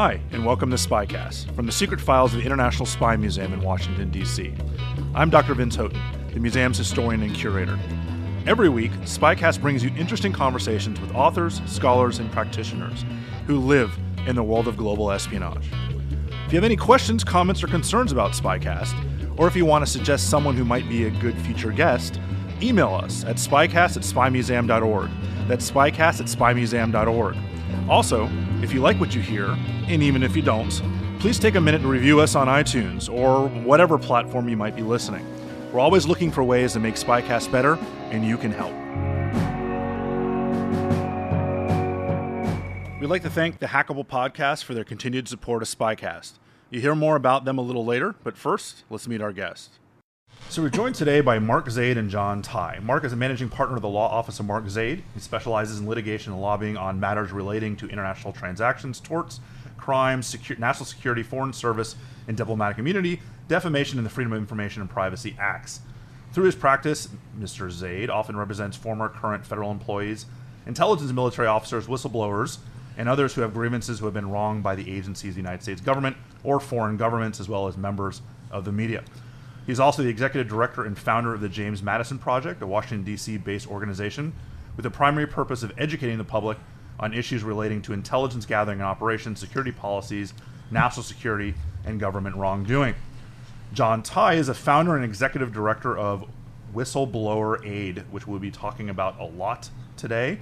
Hi, and welcome to Spycast from the secret files of the International Spy Museum in Washington, D.C. I'm Dr. Vince Houghton, the museum's historian and curator. Every week, Spycast brings you interesting conversations with authors, scholars, and practitioners who live in the world of global espionage. If you have any questions, comments, or concerns about Spycast, or if you want to suggest someone who might be a good future guest, email us at spycast at spymuseum.org. That's spycast at spymuseum.org. Also, if you like what you hear, and even if you don't, please take a minute to review us on iTunes or whatever platform you might be listening. We're always looking for ways to make Spycast better, and you can help. We'd like to thank the Hackable Podcast for their continued support of Spycast. You hear more about them a little later, but first, let's meet our guest. So we're joined today by Mark Zaid and John Tye. Mark is a managing partner of the law office of Mark Zaid. He specializes in litigation and lobbying on matters relating to international transactions, torts, crimes, secu- national security, foreign service, and diplomatic immunity, defamation, and the Freedom of Information and Privacy Acts. Through his practice, Mr. Zaid often represents former, current federal employees, intelligence military officers, whistleblowers, and others who have grievances who have been wronged by the agencies of the United States government or foreign governments, as well as members of the media. He's also the executive director and founder of the James Madison Project, a Washington, D.C. based organization with the primary purpose of educating the public on issues relating to intelligence gathering and operations, security policies, national security, and government wrongdoing. John Tye is a founder and executive director of Whistleblower Aid, which we'll be talking about a lot today.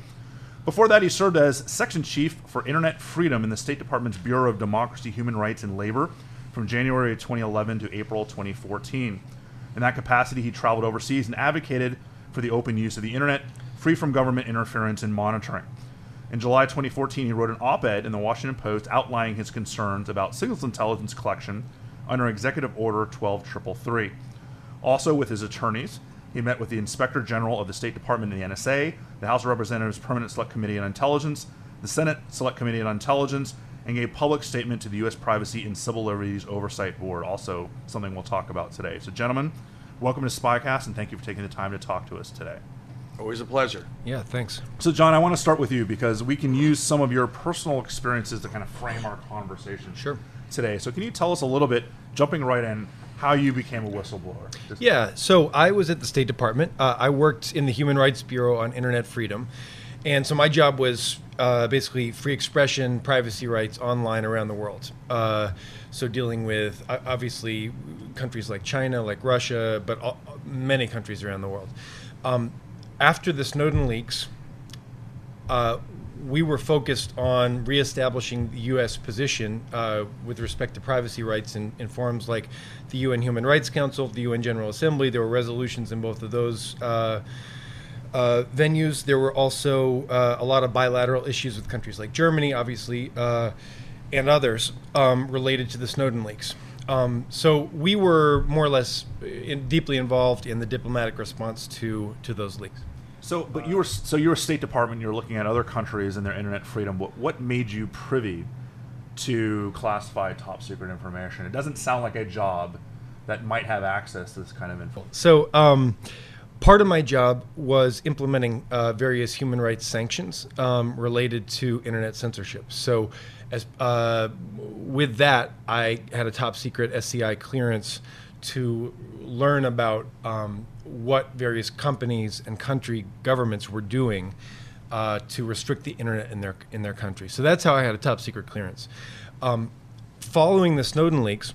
Before that, he served as section chief for Internet Freedom in the State Department's Bureau of Democracy, Human Rights, and Labor from January 2011 to April 2014. In that capacity, he traveled overseas and advocated for the open use of the Internet, free from government interference and monitoring. In July 2014, he wrote an op ed in the Washington Post outlining his concerns about signals intelligence collection under Executive Order 12333. Also, with his attorneys, he met with the Inspector General of the State Department and the NSA, the House of Representatives Permanent Select Committee on Intelligence, the Senate Select Committee on Intelligence, and gave public statement to the U.S. Privacy and Civil Liberties Oversight Board, also something we'll talk about today. So, gentlemen, welcome to Spycast, and thank you for taking the time to talk to us today. Always a pleasure. Yeah, thanks. So, John, I want to start with you because we can use some of your personal experiences to kind of frame our conversation Sure. today. So, can you tell us a little bit, jumping right in, how you became a whistleblower? Just- Yeah, so I was at the State Department. Uh, I worked in the Human Rights Bureau on Internet freedom. And so my job was uh, basically free expression, privacy rights online around the world. Uh, so dealing with uh, obviously countries like China, like Russia, but all, many countries around the world. Um, after the Snowden leaks, uh, we were focused on reestablishing the U.S. position uh, with respect to privacy rights in, in forums like the UN Human Rights Council, the UN General Assembly. There were resolutions in both of those uh, uh, venues. There were also uh, a lot of bilateral issues with countries like Germany, obviously, uh, and others um, related to the Snowden leaks. Um, so we were more or less in, deeply involved in the diplomatic response to to those leaks. So, but you were so you were State Department. You're looking at other countries and their internet freedom. What what made you privy to classified top secret information? It doesn't sound like a job that might have access to this kind of info. So, um, part of my job was implementing uh, various human rights sanctions um, related to internet censorship. So, as uh, with that, I had a top secret SCI clearance to learn about um, what various companies and country governments were doing uh, to restrict the internet in their in their country. So that's how I had a top secret clearance. Um, following the Snowden leaks,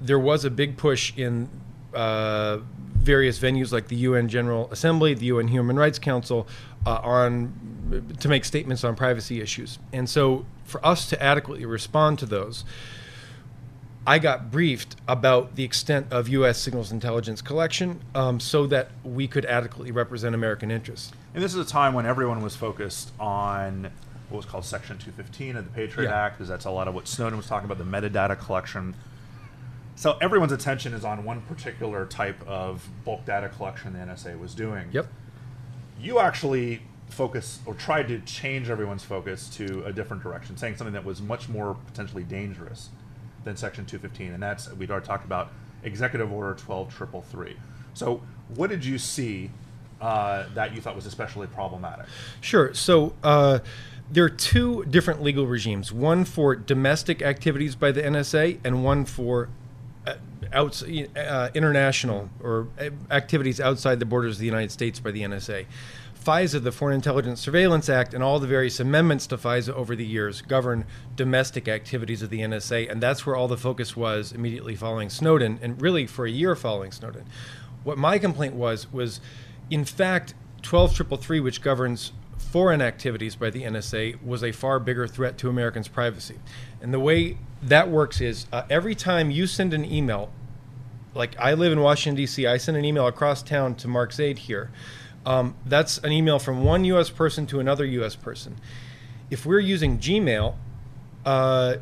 there was a big push in uh, various venues like the UN General Assembly, the UN Human Rights Council, uh, on to make statements on privacy issues. And so, for us to adequately respond to those, I got briefed about the extent of U.S. signals intelligence collection, um, so that we could adequately represent American interests. And this is a time when everyone was focused on what was called Section 215 of the Patriot Yeah. Act, because that's a lot of what Snowden was talking about, the metadata collection. So everyone's attention is on one particular type of bulk data collection the NSA was doing. Yep. You actually focus or tried to change everyone's focus to a different direction, saying something that was much more potentially dangerous than Section 215, and that's we'd already talked about Executive Order 12333. So, what did you see uh, that you thought was especially problematic? Sure. So uh, there are two different legal regimes: one for domestic activities by the NSA, and one for outs- uh, international or uh, activities outside the borders of the United States by the NSA. FISA, the Foreign Intelligence Surveillance Act, and all the various amendments to FISA over the years govern domestic activities of the NSA, and that's where all the focus was immediately following Snowden, and really for a year following Snowden. What my complaint was was, in fact, 12333, which governs foreign activities by the NSA, was a far bigger threat to Americans' privacy. And the way that works is uh, every time you send an email, like I live in Washington, D.C., I send an email across town to Mark Zaid here. Um, that's an email from one U.S. person to another U.S. person. If we're using Gmail, uh,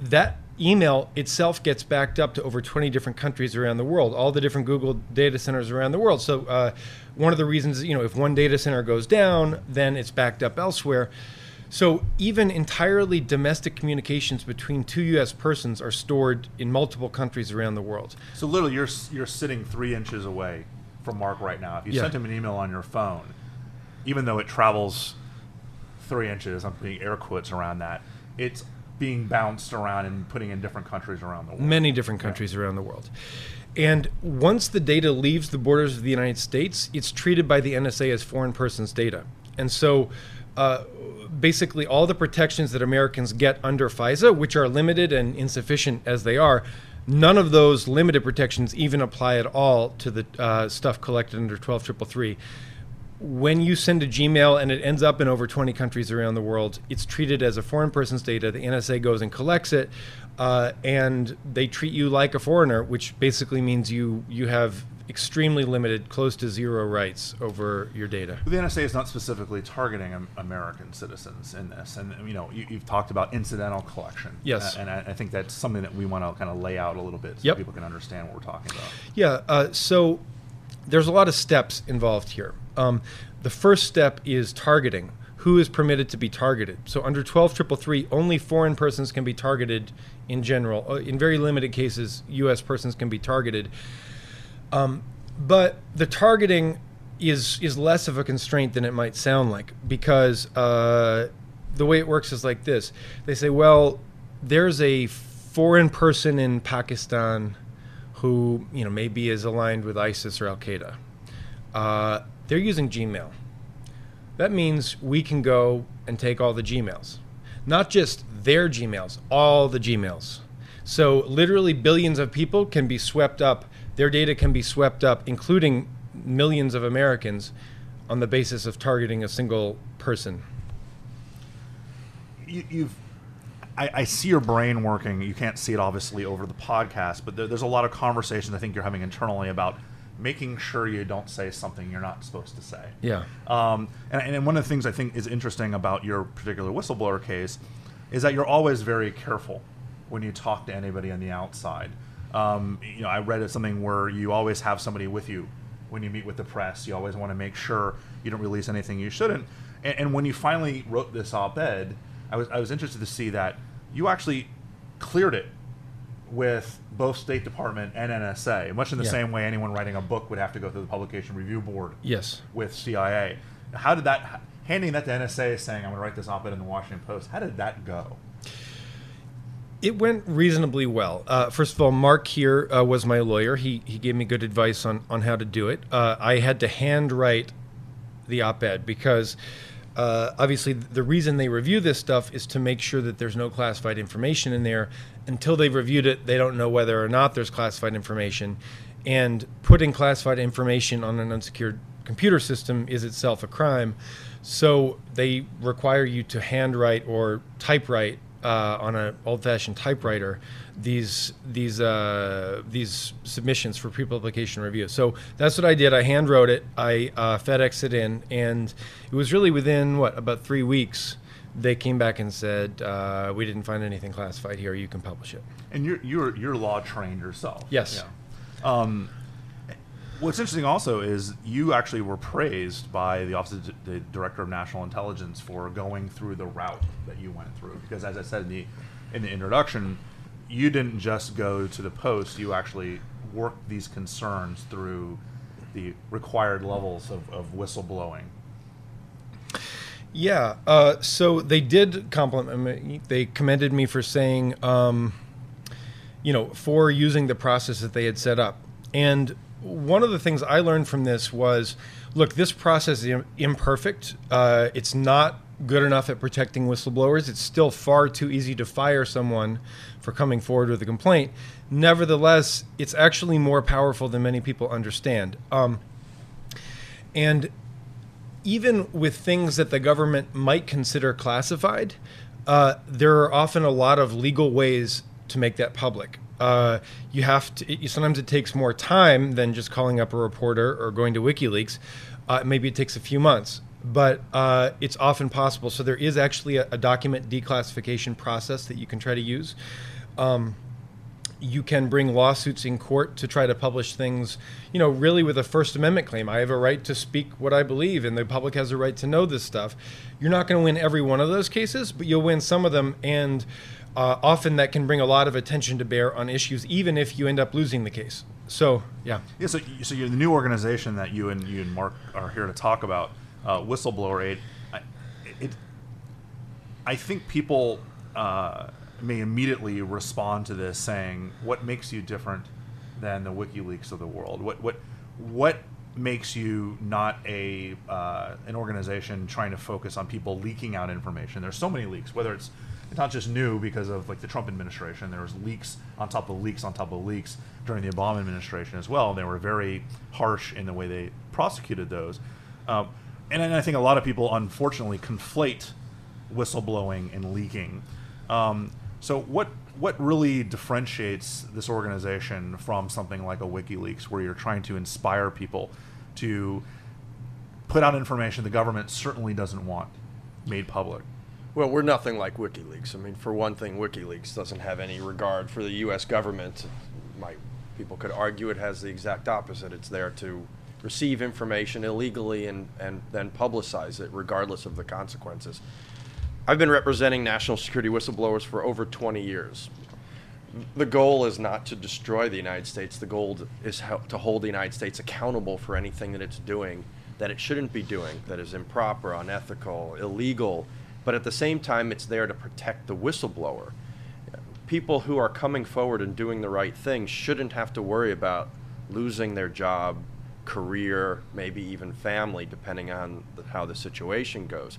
that email itself gets backed up to over 20 different countries around the world, all the different Google data centers around the world. So uh, one of the reasons, you know, if one data center goes down, then it's backed up elsewhere. So even entirely domestic communications between two U.S. persons are stored in multiple countries around the world. So, literally, you're you're sitting three inches away from Mark right now. If you Yeah. sent him an email on your phone, even though it travels three inches, I'm putting air quotes around that, it's being bounced around and putting in different countries around the world. many different countries around the world. And once the data leaves the borders of the United States, it's treated by the NSA as foreign persons data. And so uh, basically, all the protections that Americans get under FISA, which are limited and insufficient as they are, none of those limited protections even apply at all to the uh, stuff collected under 12333 when you send a Gmail and it ends up in over 20 countries around the world, it's treated as a foreign person's data. The NSA goes and collects it, uh, and they treat you like a foreigner, which basically means you you have extremely limited, close to zero rights over your data. The NSA is not specifically targeting American citizens in this, and you know you, you've talked about incidental collection. Yes. And I, I think that's something that we want to kind of lay out a little bit so Yep. people can understand what we're talking about. Yeah. Uh, so there's a lot of steps involved here. Um, the first step is targeting. Who is permitted to be targeted? So under 12333, only foreign persons can be targeted in general. Uh, in very limited cases, U.S. persons can be targeted. Um, but the targeting is is less of a constraint than it might sound like because uh, the way it works is like this: they say, well, there's a foreign person in Pakistan who you know maybe is aligned with ISIS or Al Qaeda. Uh, they're using Gmail. That means we can go and take all the Gmails, not just their Gmails, all the Gmails. So literally billions of people can be swept up. Their data can be swept up, including millions of Americans, on the basis of targeting a single person. you, you've I, I see your brain working. You can't see it obviously over the podcast, but there, there's a lot of conversations I think you're having internally about making sure you don't say something you're not supposed to say. Yeah. Um, and, and one of the things I think is interesting about your particular whistleblower case is that you're always very careful when you talk to anybody on the outside. Um, you know, I read it something where you always have somebody with you when you meet with the press. You always want to make sure you don't release anything you shouldn't. And, and when you finally wrote this op-ed, I was I was interested to see that you actually cleared it with both State Department and NSA, much in the Yeah. same way anyone writing a book would have to go through the Publication Review Board Yes. with CIA. How did that handing that to NSA saying I'm going to write this op-ed in the Washington Post? How did that go? It went reasonably well. Uh, first of all, Mark here uh, was my lawyer. He he gave me good advice on on how to do it. Uh, I had to handwrite the op-ed because uh, obviously the reason they review this stuff is to make sure that there's no classified information in there. Until they've reviewed it, they don't know whether or not there's classified information. And putting classified information on an unsecured computer system is itself a crime. So they require you to handwrite or typewrite uh, on an old-fashioned typewriter these these uh, these submissions for pre-publication review. So that's what I did. I hand wrote it. I uh, FedExed it in, and it was really within what about three weeks. They came back and said uh, we didn't find anything classified here. You can publish it. And you're you're you're law trained yourself. Yes. Yeah. Um, what's interesting also is you actually were praised by the Office of the Director of National Intelligence for going through the route that you went through. Because as I said in the in the introduction, you didn't just go to the post; you actually worked these concerns through the required levels of, of whistleblowing. Yeah. Uh, so they did compliment me. They commended me for saying, um, you know, for using the process that they had set up. And one of the things I learned from this was, look, this process is imperfect. Uh, it's not good enough at protecting whistleblowers. It's still far too easy to fire someone for coming forward with a complaint. Nevertheless, it's actually more powerful than many people understand. Um, and even with things that the government might consider classified, uh, there are often a lot of legal ways to make that public. Uh, you have to. Sometimes it takes more time than just calling up a reporter or going to WikiLeaks. Uh, maybe it takes a few months but uh, it's often possible. So there is actually a, a, document declassification process that you can try to use. Um, you can bring lawsuits in court to try to publish things, you know, really with a First Amendment claim. I have a right to speak what I believe, and the public has a right to know this stuff. You're not going to win every one of those cases, but you'll win some of them, and uh, often that can bring a lot of attention to bear on issues, even if you end up losing the case. So, yeah. Yeah. So, so you're the new organization that you and you and Mark are here to talk about uh, whistleblower aid, I, it, I think people uh, may immediately respond to this saying, "What makes you different than the WikiLeaks of the world? What what what makes you not a uh, an organization trying to focus on people leaking out information? There's so many leaks, whether it's it's not just new because of like the Trump administration. There was leaks on top of leaks on top of leaks during the Obama administration as well. And they were very harsh in the way they prosecuted those. Um, and I think a lot of people unfortunately conflate whistleblowing and leaking. Um, so what what really differentiates this organization from something like a WikiLeaks, where you're trying to inspire people to put out information the government certainly doesn't want made public? Well, we're nothing like WikiLeaks. I mean, for one thing, WikiLeaks doesn't have any regard for the U.S. government. My people could argue it has the exact opposite. It's there to receive information illegally and, and then publicize it regardless of the consequences. I've been representing national security whistleblowers for over 20 years. The goal is not to destroy the United States. The goal is to hold the United States accountable for anything that it's doing that it shouldn't be doing, that is improper, unethical, illegal. But at the same time, it's there to protect the whistleblower. People who are coming forward and doing the right thing shouldn't have to worry about losing their job, career, maybe even family, depending on the, how the situation goes.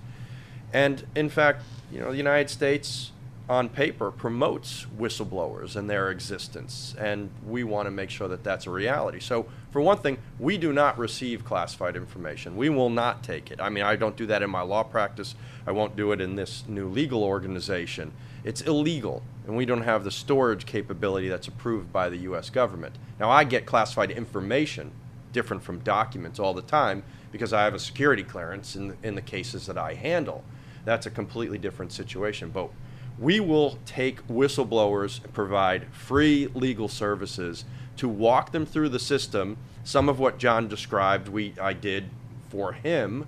And in fact, you know, the United States on paper promotes whistleblowers and their existence, and we want to make sure that that's a reality. So, for one thing, we do not receive classified information. We will not take it. I mean, I don't do that in my law practice. I won't do it in this new legal organization. It's illegal, and we don't have the storage capability that's approved by the U.S. government. Now, I get classified information different from documents all the time because I have a security clearance in in the cases that I handle. That's a completely different situation. But we will take whistleblowers and provide free legal services to walk them through the system. Some of what John described, we I did for him,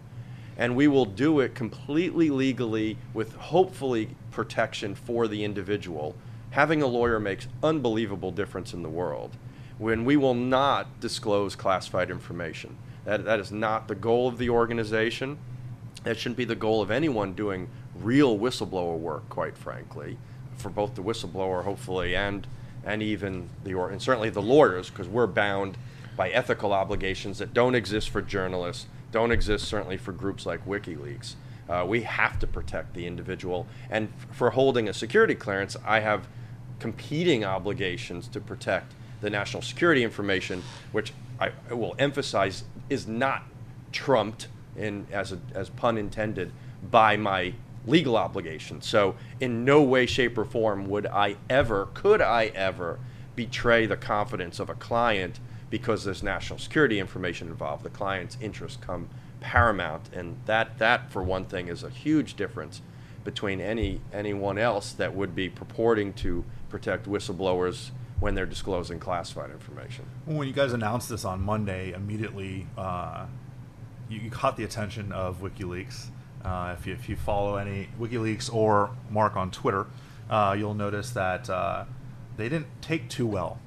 and we will do it completely legally with hopefully protection for the individual. Having a lawyer makes unbelievable difference in the world when we will not disclose classified information. That, that is not the goal of the organization. That shouldn't be the goal of anyone doing real whistleblower work, quite frankly. for both the whistleblower, hopefully, and and even the or and certainly the lawyers, because we're bound by ethical obligations that don't exist for journalists, don't exist certainly for groups like WikiLeaks. Uh, we have to protect the individual, and f- for holding a security clearance, I have competing obligations to protect the national security information, which I, I will emphasize is not trumped in as a, as pun intended by my legal obligation. So in no way, shape, or form would I ever, could I ever betray the confidence of a client because there's national security information involved. The client's interests come paramount, and that that for one thing is a huge difference between any anyone else that would be purporting to protect whistleblowers when they're disclosing classified information. When you guys announced this on Monday, immediately uh, you, you, caught the attention of WikiLeaks. Uh, if, you, if you follow any WikiLeaks or Mark on Twitter, uh, you'll notice that uh, they didn't take too well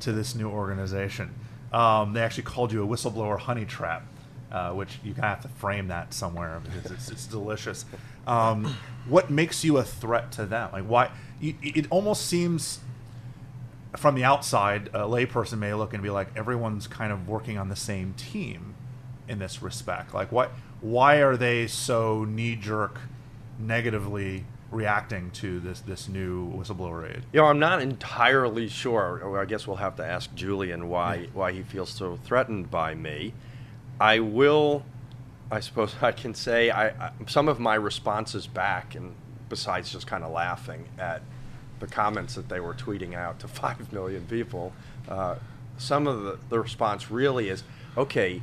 to this new organization. Um, they actually called you a whistleblower honey trap, uh, which you have to frame that somewhere because it's, it's delicious. Um, what makes you a threat to them? Like why? You, it almost seems from the outside, a layperson may look and be like, everyone's kind of working on the same team in this respect. Like, what? Why are they so knee jerk, negatively reacting to this this new whistleblower aid? You know, I'm not entirely sure. I guess we'll have to ask Julian why why he feels so threatened by me. I will, I suppose I can say, I, I some of my responses back, and besides just kind of laughing at the comments that they were tweeting out to five million people, uh, some of the, the response really is, okay,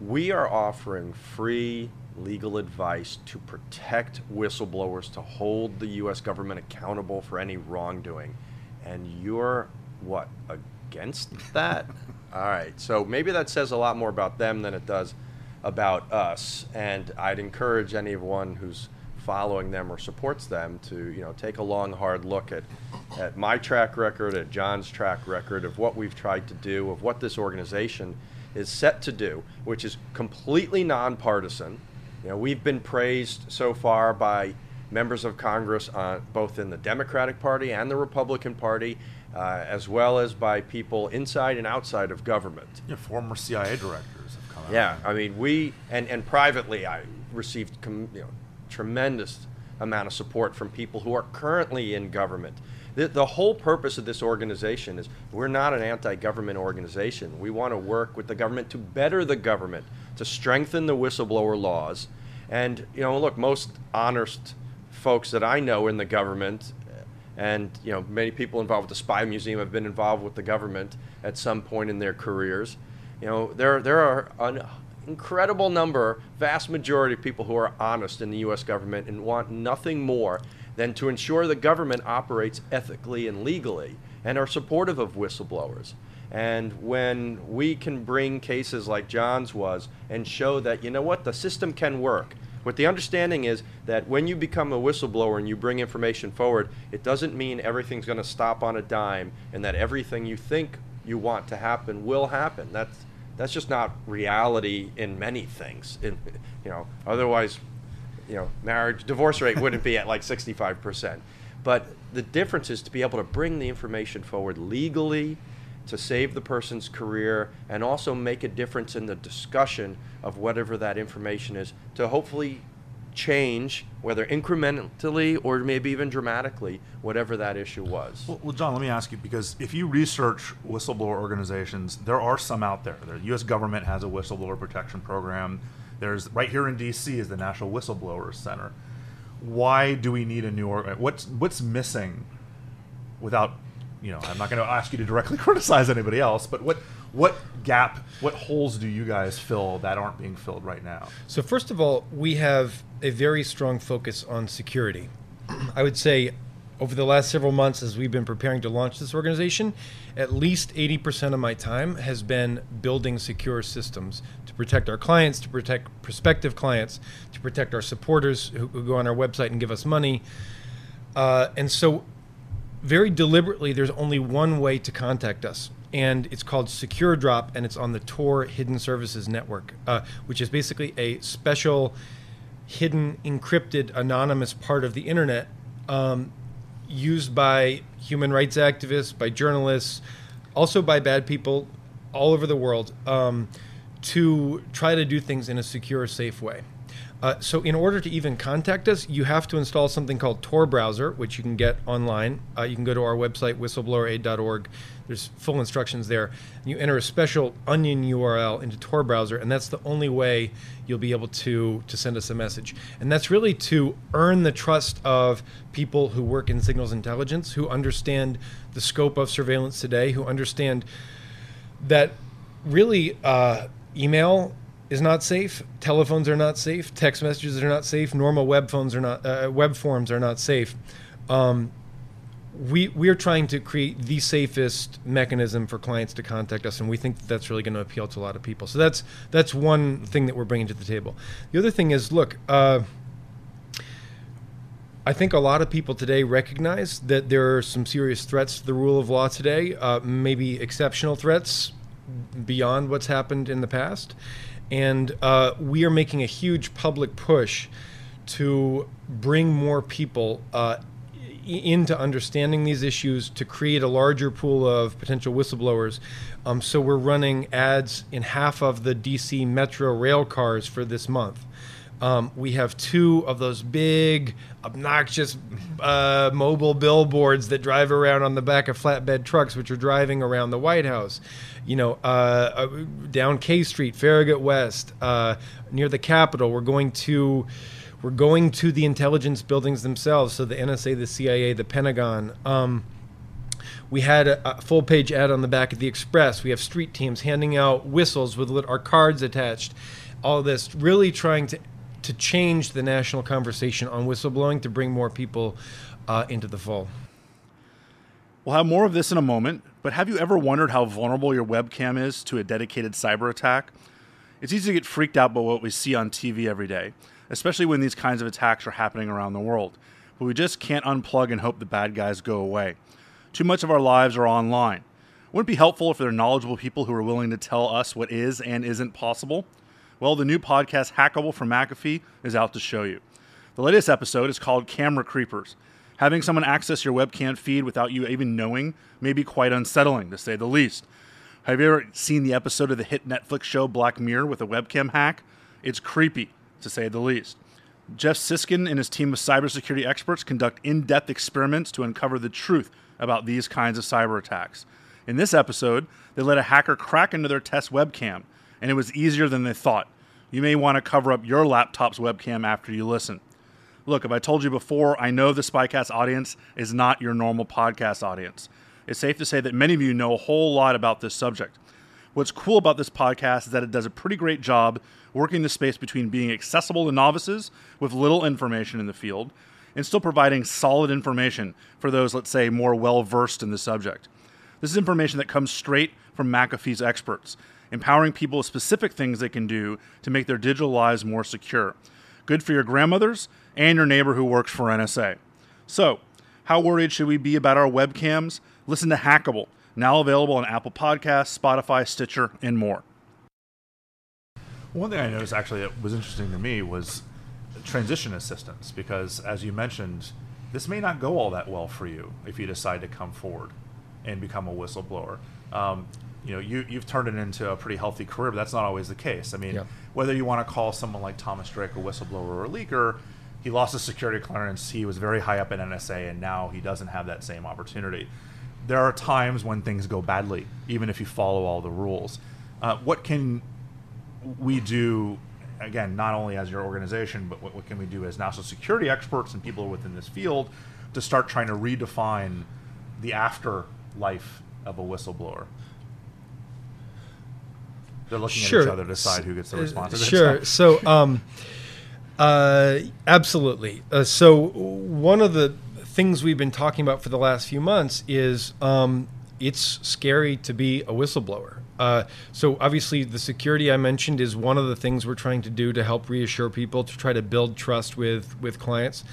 we are offering free legal advice to protect whistleblowers, to hold the U.S. government accountable for any wrongdoing. And you're what, against that? All right. So maybe that says a lot more about them than it does about us. And I'd encourage anyone who's following them or supports them to, you know, take a long, hard look at, at my track record, at John's track record of what we've tried to do, of what this organization is set to do, which is completely nonpartisan. You know, we've been praised so far by members of Congress, uh, both in the Democratic Party and the Republican Party, uh, as well as by people inside and outside of government. Know, former CIA directors have come out. Yeah, I mean, we and, and privately, I received com, you know, tremendous amount of support from people who are currently in government. The, the whole purpose of this organization is we're not an anti-government organization. We want to work with the government to better the government, to strengthen the whistleblower laws, and you know, look, most honest folks that I know in the government and you know many people involved with the spy museum have been involved with the government at some point in their careers you know there there are an incredible number vast majority of people who are honest in the US government and want nothing more than to ensure the government operates ethically and legally and are supportive of whistleblowers and when we can bring cases like John's was and show that you know what the system can work what the understanding is that when you become a whistleblower and you bring information forward, it doesn't mean everything's going to stop on a dime and that everything you think you want to happen will happen. That's that's just not reality in many things. In, you know, otherwise, you know, marriage divorce rate wouldn't be at like 65%. But the difference is to be able to bring the information forward legally to save the person's career and also make a difference in the discussion of whatever that information is to hopefully change, whether incrementally or maybe even dramatically, whatever that issue was. Well, well, John, let me ask you because if you research whistleblower organizations, there are some out there. The U.S. government has a whistleblower protection program. There's right here in D.C. is the National Whistleblowers Center. Why do we need a new org? What's what's missing? Without, you know, I'm not going to ask you to directly criticize anybody else, but what what gap, what holes do you guys fill that aren't being filled right now? So first of all, we have a very strong focus on security. I would say over the last several months as we've been preparing to launch this organization, at least 80% of my time has been building secure systems to protect our clients, to protect prospective clients, to protect our supporters who, who go on our website and give us money. Uh, and so very deliberately, there's only one way to contact us, and it's called Secure Drop, and it's on the Tor Hidden Services Network, uh, which is basically a special, hidden, encrypted, anonymous part of the internet. Um, used by human rights activists, by journalists, also by bad people all over the world um, to try to do things in a secure, safe way. Uh, so, in order to even contact us, you have to install something called Tor browser, which you can get online. Uh, you can go to our website, whistleblower.org. There's full instructions there. You enter a special onion URL into Tor browser, and that's the only way you'll be able to to send us a message. And that's really to earn the trust of people who work in signals intelligence, who understand the scope of surveillance today, who understand that really uh, email is not safe. Telephones are not safe. Text messages are not safe. Normal web phones are not. Uh, web forms are not safe. Um, we we are trying to create the safest mechanism for clients to contact us, and we think that that's really going to appeal to a lot of people. So that's that's one thing that we're bringing to the table. The other thing is, look. Uh, I think a lot of people today recognize that there are some serious threats to the rule of law today, uh, maybe exceptional threats beyond what's happened in the past. And uh, we are making a huge public push to bring more people uh, into understanding these issues to create a larger pool of potential whistleblowers. Um, so we're running ads in half of the DC Metro rail cars for this month. Um, we have two of those big, obnoxious uh, mobile billboards that drive around on the back of flatbed trucks, which are driving around the White House. You know, uh, uh, down K Street, Farragut West, uh, near the Capitol. We're going to we're going to the intelligence buildings themselves. So the NSA, the CIA, the Pentagon. Um, we had a, a, full page ad on the back of the Express. We have street teams handing out whistles with our cards attached. All this, really trying to to change the national conversation on whistleblowing to bring more people uh, into the fold. We'll have more of this in a moment, but have you ever wondered how vulnerable your webcam is to a dedicated cyber attack? It's easy to get freaked out by what we see on TV every day, especially when these kinds of attacks are happening around the world. But we just can't unplug and hope the bad guys go away. Too much of our lives are online. Wouldn't it be helpful if there are knowledgeable people who are willing to tell us what is and isn't possible? Well, the new podcast, Hackable from McAfee, is out to show you. The latest episode is called Camera Creepers. Having someone access your webcam feed without you even knowing may be quite unsettling, to say the least. Have you ever seen the episode of the hit Netflix show Black Mirror with a webcam hack? It's creepy, to say the least. Geoff Siskind and his team of cybersecurity experts conduct in depth experiments to uncover the truth about these kinds of cyber attacks. In this episode, they let a hacker crack into their test webcam and it was easier than they thought. You may want to cover up your laptop's webcam after you listen. Look, if I told you before, I know the Spycast audience is not your normal podcast audience. It's safe to say that many of you know a whole lot about this subject. What's cool about this podcast is that it does a pretty great job working the space between being accessible to novices with little information in the field and still providing solid information for those, let's say, more well versed in the subject. This is information that comes straight from McAfee's experts empowering people with specific things they can do to make their digital lives more secure. Good for your grandmothers and your neighbor who works for NSA. So, how worried should we be about our webcams? Listen to Hackable, now available on Apple Podcasts, Spotify, Stitcher, and more. One thing I noticed actually that was interesting to me was transition assistance because, as you mentioned, this may not go all that well for you if you decide to come forward and become a whistleblower. Um, you know you you've turned it into a pretty healthy career, but that's not always the case. I mean, yeah. whether you want to call someone like Thomas Drake a whistleblower or a leaker, he lost his security clearance. He was very high up in NSA, and now he doesn't have that same opportunity. There are times when things go badly, even if you follow all the rules. Uh, what can we do? Again, not only as your organization, but what, what can we do as national security experts and people within this field to start trying to redefine the afterlife of a whistleblower? They're looking sure. at each other to decide who gets the uh, responsibility. Sure. so, um, uh, absolutely. Uh, so, one of the things we've been talking about for the last few months is um, it's scary to be a whistleblower. Uh, so obviously, the security I mentioned is one of the things we're trying to do to help reassure people to try to build trust with with clients.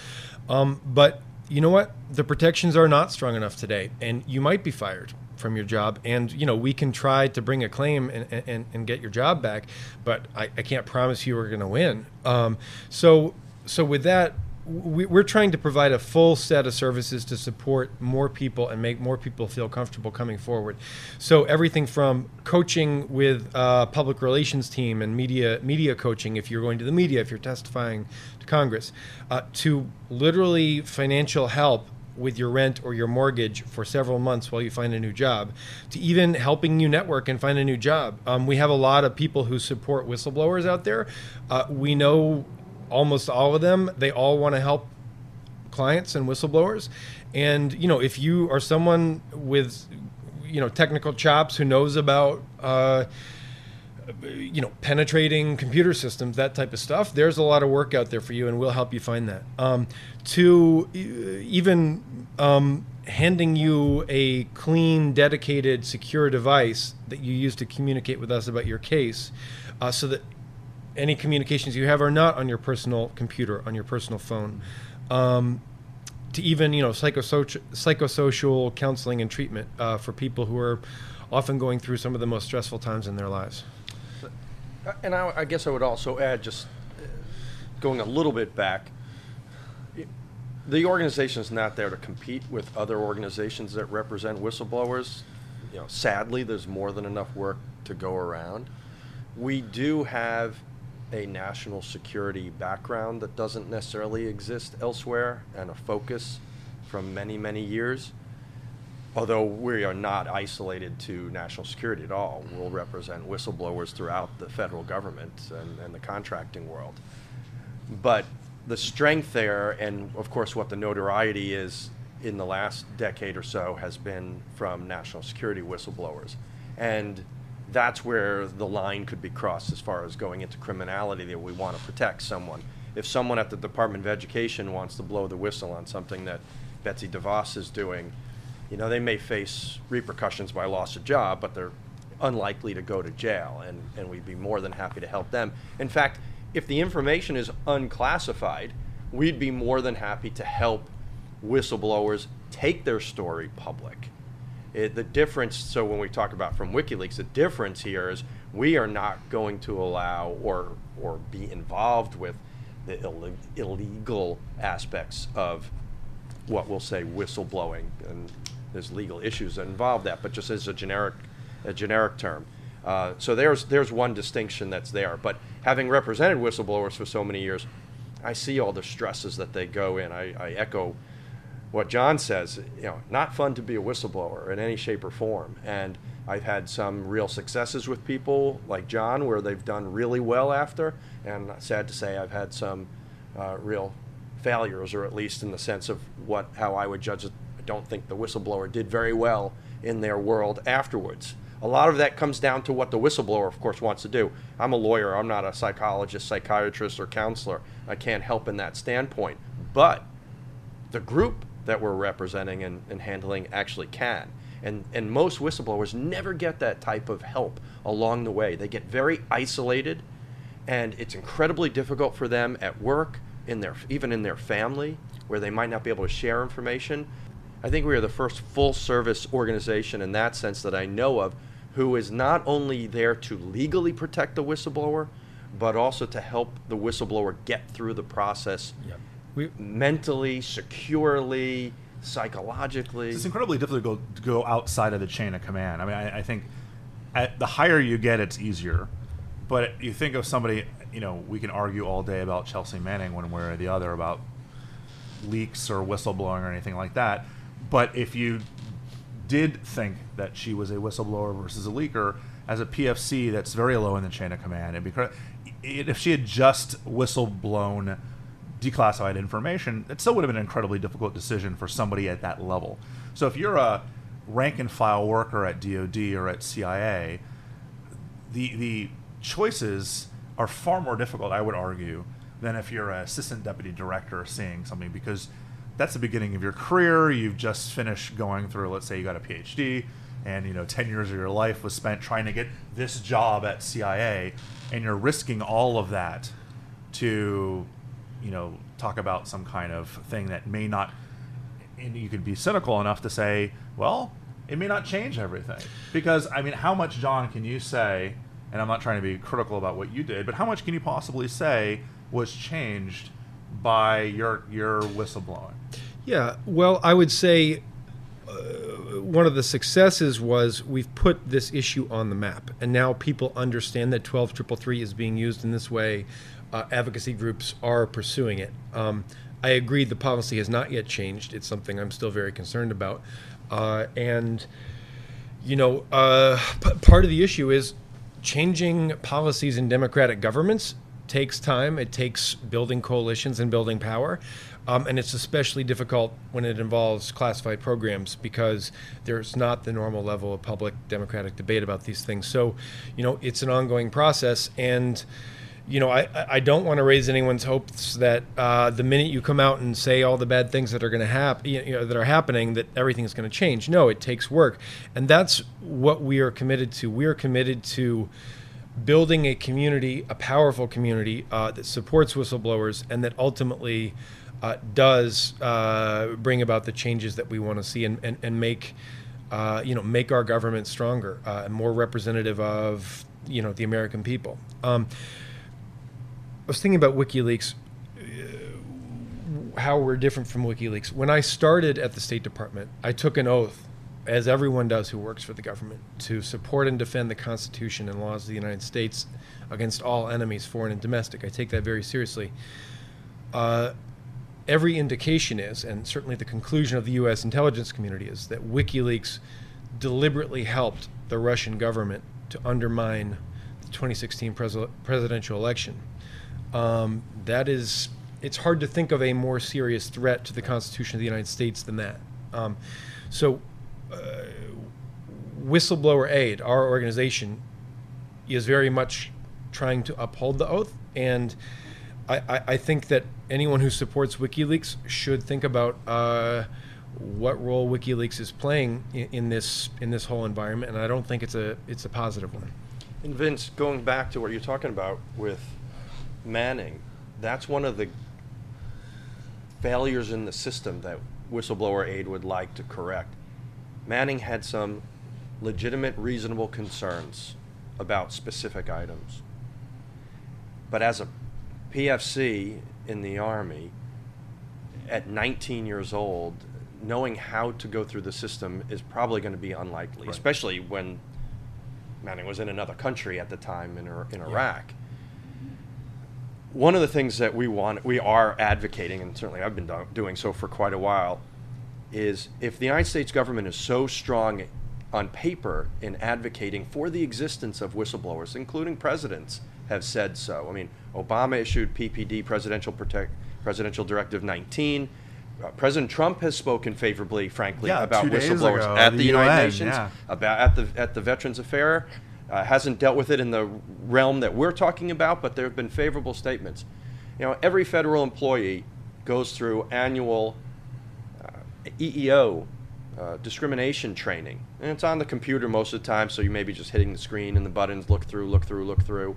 Um, but you know what? The protections are not strong enough today, and you might be fired from your job and you know we can try to bring a claim and, and, and get your job back but I, I can't promise you we're going to win um, so so with that we, we're trying to provide a full set of services to support more people and make more people feel comfortable coming forward. So everything from coaching with a public relations team and media media coaching if you're going to the media, if you're testifying to Congress, uh, to literally financial help with your rent or your mortgage for several months while you find a new job, to even helping you network and find a new job. Um, we have a lot of people who support whistleblowers out there. Uh, we know almost all of them, they all want to help clients and whistleblowers. And you know, if you are someone with you know technical chops who knows about uh, you know penetrating computer systems, that type of stuff, there's a lot of work out there for you, and we'll help you find that. Um, to even um, handing you a clean, dedicated, secure device that you use to communicate with us about your case, uh, so that any communications you have are not on your personal computer, on your personal phone. Um, to even you know psychosocial, psychosocial counseling and treatment uh, for people who are often going through some of the most stressful times in their lives. And I, I guess I would also add, just uh, going a little bit back, the organization is not there to compete with other organizations that represent whistleblowers. You know, sadly, there's more than enough work to go around. We do have a national security background that doesn't necessarily exist elsewhere and a focus from many, many years. Although we are not isolated to national security at all, we'll represent whistleblowers throughout the federal government and, and the contracting world. But the strength there, and of course, what the notoriety is in the last decade or so, has been from national security whistleblowers. And that's where the line could be crossed as far as going into criminality that we want to protect someone. If someone at the Department of Education wants to blow the whistle on something that Betsy DeVos is doing, you know, they may face repercussions by loss of job, but they're unlikely to go to jail, and, and we'd be more than happy to help them. In fact, if the information is unclassified, we'd be more than happy to help whistleblowers take their story public it, the difference, so when we talk about from WikiLeaks, the difference here is we are not going to allow or, or be involved with the Ill- illegal aspects of what we'll say whistleblowing. And there's legal issues that involve that, but just as a generic, a generic term. Uh, so there's, there's one distinction that's there. But having represented whistleblowers for so many years, I see all the stresses that they go in. I, I echo what John says, you know, not fun to be a whistleblower in any shape or form. And I've had some real successes with people like John where they've done really well after. And sad to say, I've had some uh, real failures, or at least in the sense of what how I would judge it. I don't think the whistleblower did very well in their world afterwards. A lot of that comes down to what the whistleblower, of course, wants to do. I'm a lawyer. I'm not a psychologist, psychiatrist, or counselor. I can't help in that standpoint. But the group that we're representing and, and handling actually can. And, and most whistleblowers never get that type of help along the way. They get very isolated, and it's incredibly difficult for them at work, in their, even in their family, where they might not be able to share information. I think we are the first full service organization in that sense that I know of who is not only there to legally protect the whistleblower, but also to help the whistleblower get through the process yep we, mentally, securely, psychologically. It's incredibly difficult to go, outside of the chain of command. I mean, I, I think at the higher you get, it's easier. But you think of somebody, you know, we can argue all day about Chelsea Manning one way or the other about leaks or whistleblowing or anything like that. But if you did think that she was a whistleblower versus a leaker, as a PFC, that's very low in the chain of command. And because if she had just whistleblown declassified information, it still would have been an incredibly difficult decision for somebody at that level. So if you're a rank and file worker at DoD or at CIA, the the choices are far more difficult, I would argue, than if you're an assistant deputy director seeing something because that's the beginning of your career. You've just finished going through, let's say you got a PhD, and you know 10 years of your life was spent trying to get this job at CIA, and you're risking all of that to you know talk about some kind of thing that may not and you could be cynical enough to say well it may not change everything because i mean how much john can you say and i'm not trying to be critical about what you did but how much can you possibly say was changed by your your whistleblowing? Yeah, well, I would say uh, one of the successes was we've put this issue on the map, and now people understand that 12333 is being used in this way. Uh, advocacy groups are pursuing it. Um, I agree the policy has not yet changed. It's something I'm still very concerned about. Uh, and, you know, uh, p- part of the issue is changing policies in democratic governments takes time. It takes building coalitions and building power. Um, and it's especially difficult when it involves classified programs because there's not the normal level of public democratic debate about these things. So, you know, it's an ongoing process. And, you know, I, I don't want to raise anyone's hopes that uh, the minute you come out and say all the bad things that are going to happen, you know, that are happening, that everything is going to change. No, it takes work, and that's what we are committed to. We are committed to building a community, a powerful community uh, that supports whistleblowers, and that ultimately uh, does uh, bring about the changes that we want to see and, and, and make. Uh, you know, make our government stronger uh, and more representative of you know the American people. Um, was thinking about WikiLeaks, uh, how we're different from WikiLeaks. When I started at the State Department, I took an oath, as everyone does who works for the government, to support and defend the Constitution and laws of the United States against all enemies, foreign and domestic. I take that very seriously. Uh, every indication is, and certainly the conclusion of the U.S. intelligence community is, that WikiLeaks deliberately helped the Russian government to undermine the 2016 pres- presidential election um, that is, it's hard to think of a more serious threat to the Constitution of the United States than that. Um, so, uh, Whistleblower Aid, our organization, is very much trying to uphold the oath. And I, I, I think that anyone who supports WikiLeaks should think about uh, what role WikiLeaks is playing in, in, this in this whole environment. And I don't think it's a it's a positive one. And Vince, going back to what you're talking about with Manning, that's one of the failures in the system that whistleblower aid would like to correct. Manning had some legitimate, reasonable concerns about specific items. But as a PFC in the Army, at 19 years old, knowing how to go through the system is probably going to be unlikely, right. especially when Manning was in another country at the time in, in Iraq. Yeah one of the things that we want, we are advocating, and certainly I've been do- doing so for quite a while, is if the United States government is so strong on paper in advocating for the existence of whistleblowers, including presidents have said so. I mean, Obama issued PPD, Presidential Protect, Presidential Directive 19. Uh, President Trump has spoken favorably, frankly, yeah, about whistleblowers ago, at the, the United UN, Nations, yeah. about at the at the Veterans Affair uh, hasn't dealt with it in the realm that we're talking about, but there have been favorable statements. You know, every federal employee goes through annual uh, EEO uh, discrimination training, and it's on the computer most of the time, so you may be just hitting the screen and the buttons, look through, look through, look through.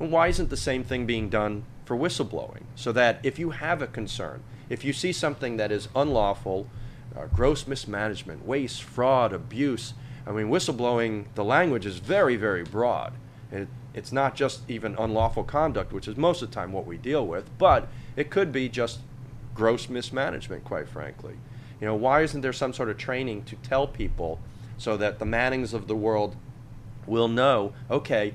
And why isn't the same thing being done for whistleblowing? So that if you have a concern, if you see something that is unlawful, uh, gross mismanagement, waste, fraud, abuse, I mean, whistleblowing, the language is very, very broad. It, it's not just even unlawful conduct, which is most of the time what we deal with, but it could be just gross mismanagement, quite frankly. You know, why isn't there some sort of training to tell people so that the Mannings of the world will know, okay,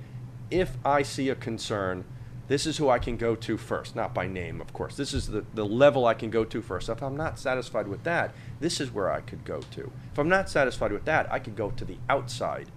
if I see a concern, this is who I can go to first, not by name, of course. This is the, the level I can go to first. If I'm not satisfied with that, this is where I could go to. If I'm not satisfied with that, I could go to the outside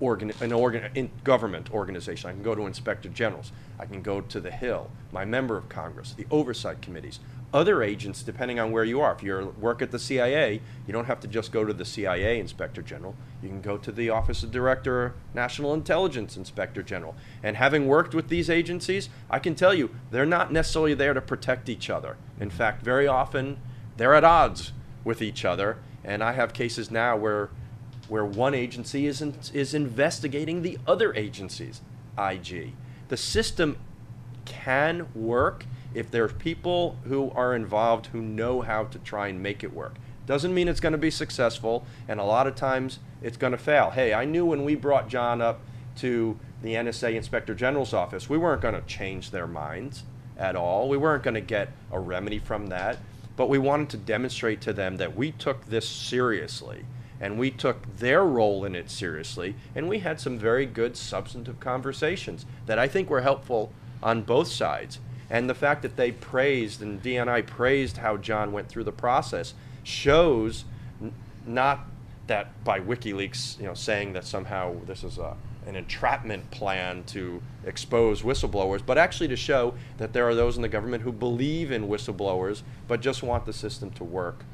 organ, an organ, in government organization. I can go to inspector generals. I can go to the Hill, my member of Congress, the oversight committees other agents, depending on where you are. If you work at the CIA, you don't have to just go to the CIA Inspector General. You can go to the Office of Director, National Intelligence Inspector General. And having worked with these agencies, I can tell you they're not necessarily there to protect each other. In fact, very often they're at odds with each other. And I have cases now where where one agency is in, is investigating the other agency's IG. The system can work if there's people who are involved who know how to try and make it work. Doesn't mean it's going to be successful, and a lot of times it's going to fail. Hey, I knew when we brought John up to the NSA Inspector General's office, we weren't going to change their minds. at all. We weren't going to get a remedy from that, but we wanted to demonstrate to them that we took this seriously and we took their role in it seriously, and we had some very good substantive conversations that I think were helpful on both sides. And the fact that they praised and DNI praised how John went through the process shows n- not that by WikiLeaks, you know, saying that somehow this is a, an entrapment plan to expose whistleblowers, but actually to show that there are those in the government who believe in whistleblowers, but just want the system to work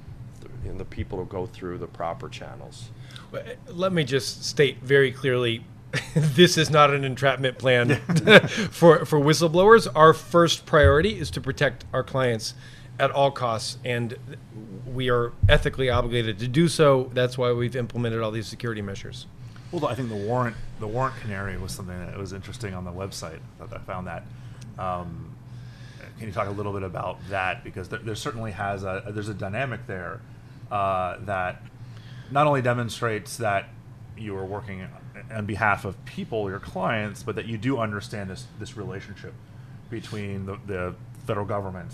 and the people to go through the proper channels. Eh, let me just state very clearly this is not an entrapment plan for, for whistleblowers. Our first priority is to protect our clients at all costs, and we are ethically obligated to do so. That's why we've implemented all these security measures. Well, I think the warrant the warrant canary was something that was interesting on the website. I found that. Um, can you talk a little bit about that because there, there certainly has a there's a dynamic there uh, that not only demonstrates that you are working on behalf of people, your clients, but that you do understand this this relationship between the, the federal government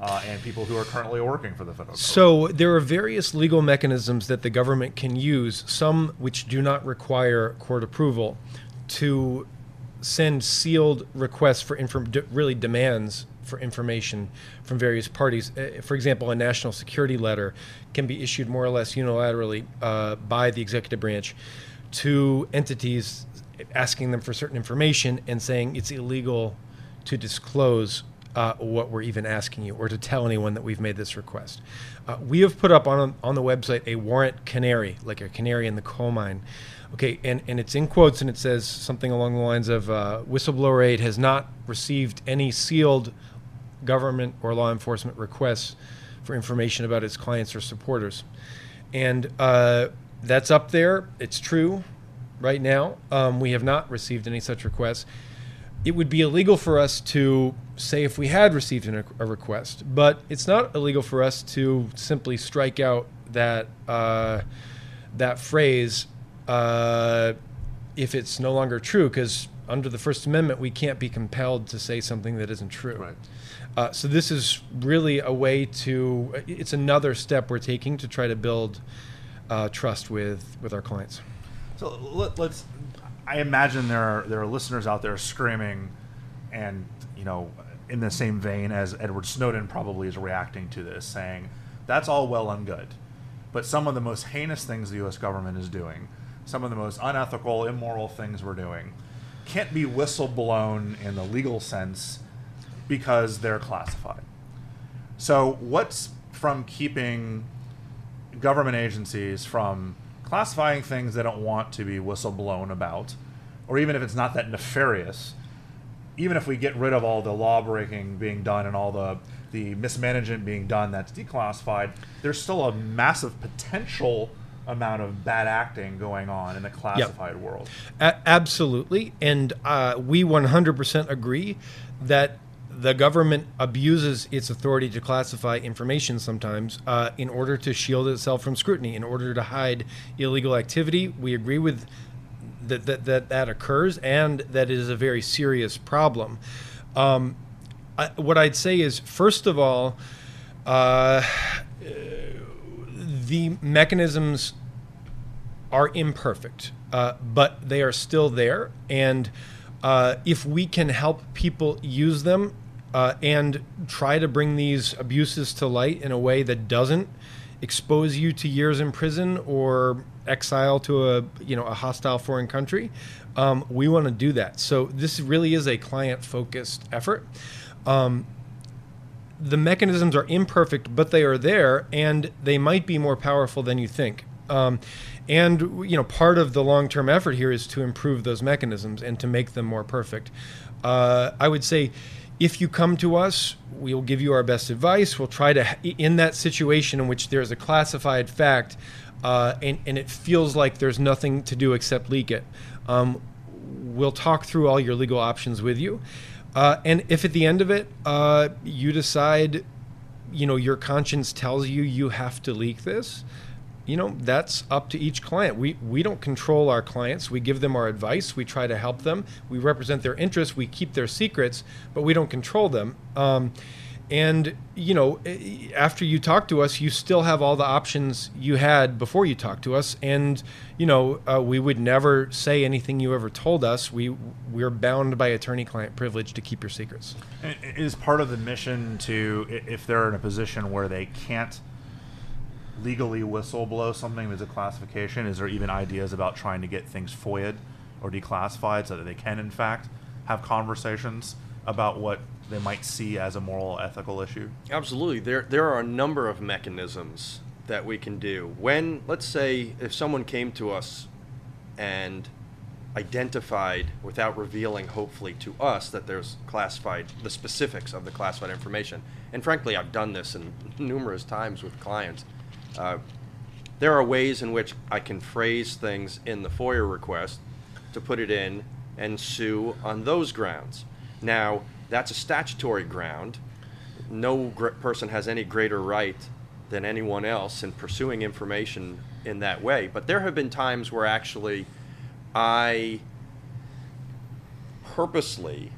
uh, and people who are currently working for the federal government. So there are various legal mechanisms that the government can use, some which do not require court approval, to send sealed requests for inform- really demands for information from various parties. Uh, for example, a national security letter can be issued more or less unilaterally uh, by the executive branch to entities asking them for certain information and saying it's illegal to disclose uh, what we're even asking you or to tell anyone that we've made this request. Uh, we have put up on, on the website a warrant canary, like a canary in the coal mine. Okay, and, and it's in quotes and it says something along the lines of uh, whistleblower aid has not received any sealed government or law enforcement requests for information about its clients or supporters. And uh, that's up there. It's true right now. Um, we have not received any such requests. It would be illegal for us to say if we had received an, a request, but it's not illegal for us to simply strike out that uh, that phrase uh, if it's no longer true, because under the First Amendment we can't be compelled to say something that isn't true. Right. Uh, so this is really a way to. It's another step we're taking to try to build uh, trust with with our clients. So let, us I imagine there are there are listeners out there screaming, and you know, in the same vein as Edward Snowden probably is reacting to this, saying that's all well and good, but some of the most heinous things the U.S. government is doing, some of the most unethical, immoral things we're doing, can't be whistleblown in the legal sense because they're classified. So, what's from keeping government agencies from classifying things they don't want to be whistleblown about, or even if it's not that nefarious, even if we get rid of all the law breaking being done and all the the mismanagement being done that's declassified, there's still a massive potential amount of bad acting going on in the classified yep. world. A- absolutely, and uh, we 100% agree that the government abuses its authority to classify information sometimes uh, in order to shield itself from scrutiny, in order to hide illegal activity. We agree with that that that, that occurs, and that is a very serious problem. Um, I, what I'd say is, first of all, uh, the mechanisms are imperfect, uh, but they are still there, and uh, if we can help people use them uh, and try to bring these abuses to light in a way that doesn't expose you to years in prison or exile to a you know a hostile foreign country. Um, we want to do that. So this really is a client focused effort. Um, the mechanisms are imperfect, but they are there, and they might be more powerful than you think. Um, and you know, part of the long term effort here is to improve those mechanisms and to make them more perfect. Uh, I would say if you come to us, we'll give you our best advice. We'll try to, in that situation in which there's a classified fact uh, and, and it feels like there's nothing to do except leak it, um, we'll talk through all your legal options with you. Uh, and if at the end of it, uh, you decide, you know, your conscience tells you you have to leak this, you know that's up to each client. We we don't control our clients. We give them our advice. We try to help them. We represent their interests. We keep their secrets but we don't control them. Um, and you know after you talk to us you still have all the options you had before you talked to us. And you know uh, we would never say anything you ever told us. We we're bound by attorney client privilege to keep your secrets. Is part of the mission to if they're in a position where they can't legally whistleblow something as a classification? Is there even ideas about trying to get things FOIA'd or declassified so that they can, in fact, have conversations about what they might see as a moral ethical issue? Absolutely. There, there are a number of mechanisms that we can do. When, let's say, if someone came to us and identified without revealing hopefully to us that there's classified the specifics of the classified information and frankly i've done this in numerous times with clients uh, there are ways in which I can phrase things in the FOIA request to put it in and sue on those grounds. Now, that's a statutory ground. No gr- person has any greater right than anyone else in pursuing information in that way. But there have been times where actually I purposely,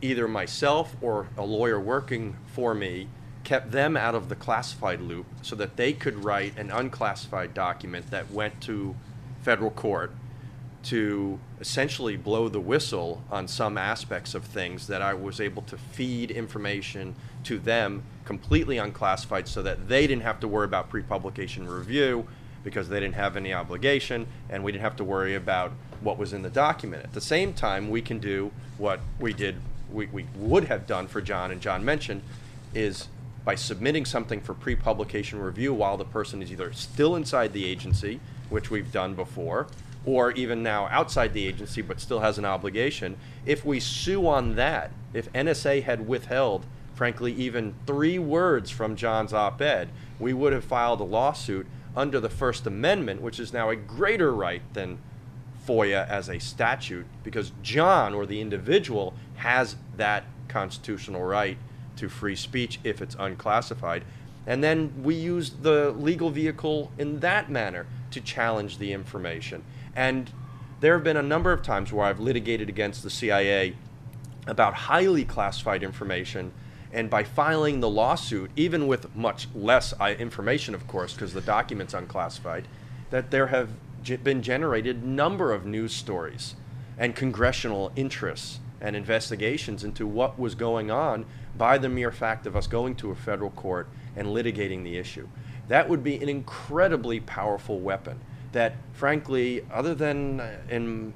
either myself or a lawyer working for me, kept them out of the classified loop so that they could write an unclassified document that went to federal court to essentially blow the whistle on some aspects of things that I was able to feed information to them completely unclassified so that they didn't have to worry about pre publication review because they didn't have any obligation and we didn't have to worry about what was in the document. At the same time, we can do what we did, we, we would have done for John, and John mentioned, is by submitting something for pre publication review while the person is either still inside the agency, which we've done before, or even now outside the agency but still has an obligation. If we sue on that, if NSA had withheld, frankly, even three words from John's op ed, we would have filed a lawsuit under the First Amendment, which is now a greater right than FOIA as a statute, because John or the individual has that constitutional right to free speech if it's unclassified. And then we use the legal vehicle in that manner to challenge the information. And there have been a number of times where I've litigated against the CIA about highly classified information. And by filing the lawsuit, even with much less uh, information, of course, because the document's unclassified, that there have been generated number of news stories and congressional interests and investigations into what was going on by the mere fact of us going to a federal court and litigating the issue. That would be an incredibly powerful weapon that, frankly, other than uh, in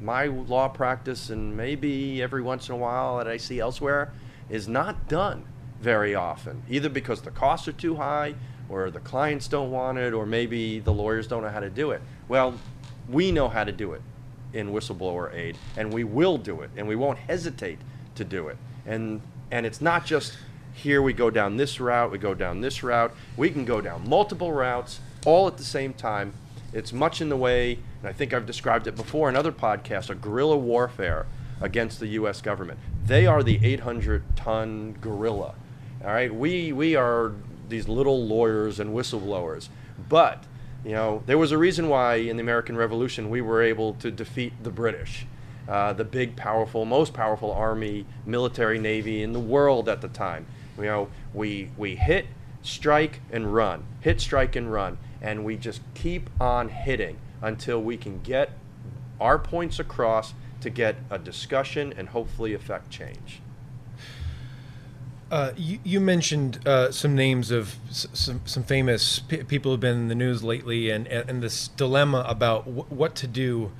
my law practice and maybe every once in a while that I see elsewhere, is not done very often, either because the costs are too high or the clients don't want it or maybe the lawyers don't know how to do it. Well, we know how to do it in whistleblower aid and we will do it and we won't hesitate to do it. And and it's not just here we go down this route, we go down this route. We can go down multiple routes all at the same time. It's much in the way, and I think I've described it before in other podcasts, a guerrilla warfare against the U.S. government. They are the 800 ton gorilla. All right, we we are these little lawyers and whistleblowers, but you know there was a reason why in the American Revolution we were able to defeat the British uh, the big, powerful, most powerful army, military, navy in the world at the time. You know, we we hit, strike, and run, hit, strike, and run, and we just keep on hitting until we can get our points across to get a discussion and hopefully affect change. Uh, you, you, mentioned uh, some names of some, some famous p- people who've been in the news lately, and, and, this dilemma about w- what to do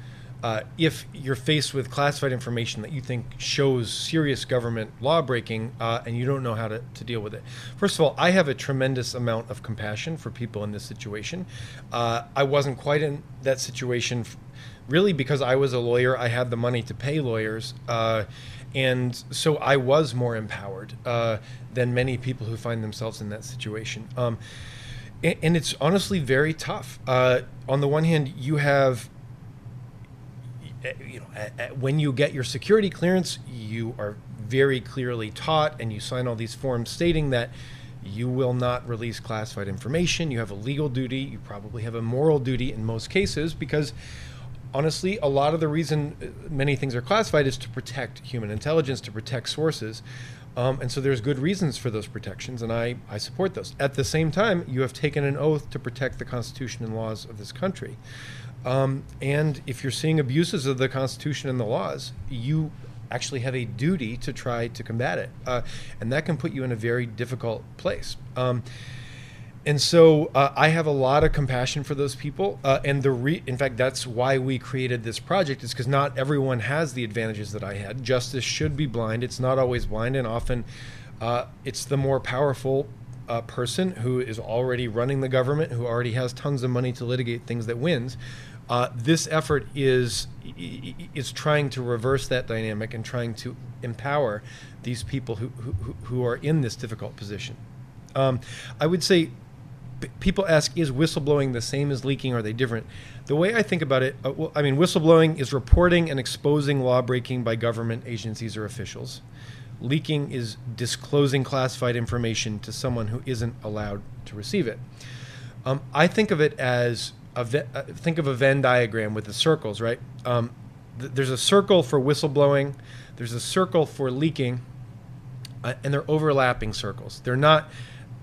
uh, if you're faced with classified information that you think shows serious government lawbreaking uh, and you don't know how to, to deal with it. First of all, I have a tremendous amount of compassion for people in this situation. Uh, I wasn't quite in that situation really because I was a lawyer, I had the money to pay lawyers. And so I was more empowered uh, than many people who find themselves in that situation. Um, and, and, it's honestly very tough. Uh, on the one hand, you have you know, when you get your security clearance, you are very clearly taught, and you sign all these forms stating that you will not release classified information. You have a legal duty. You probably have a moral duty in most cases because honestly, a lot of the reason uh, many things are classified is to protect human intelligence, to protect sources. Um, and so there's good reasons for those protections, and I, I support those. At the same time, you have taken an oath to protect the Constitution and laws of this country. Um, and if you're seeing abuses of the Constitution and the laws, you actually have a duty to try to combat it. Uh, and that can put you in a very difficult place. Um, and so uh, I have a lot of compassion for those people, uh, and the re- in fact that's why we created this project is because not everyone has the advantages that I had. Justice should be blind; it's not always blind, and often uh, it's the more powerful uh, person who is already running the government, who already has tons of money to litigate things that wins. Uh, this effort is is trying to reverse that dynamic and trying to empower these people who who, who are in this difficult position. Um, I would say people ask, is whistleblowing the same as leaking? Are they different? The way I think about it, uh, well, I mean, whistleblowing is reporting and exposing law breaking by government agencies or officials. Leaking is disclosing classified information to someone who isn't allowed to receive it. Um, I think of it as a ve- uh, think of a Venn diagram with the circles, right? Um, th- there's a circle for whistleblowing, there's a circle for leaking, uh, and they're overlapping circles. They're not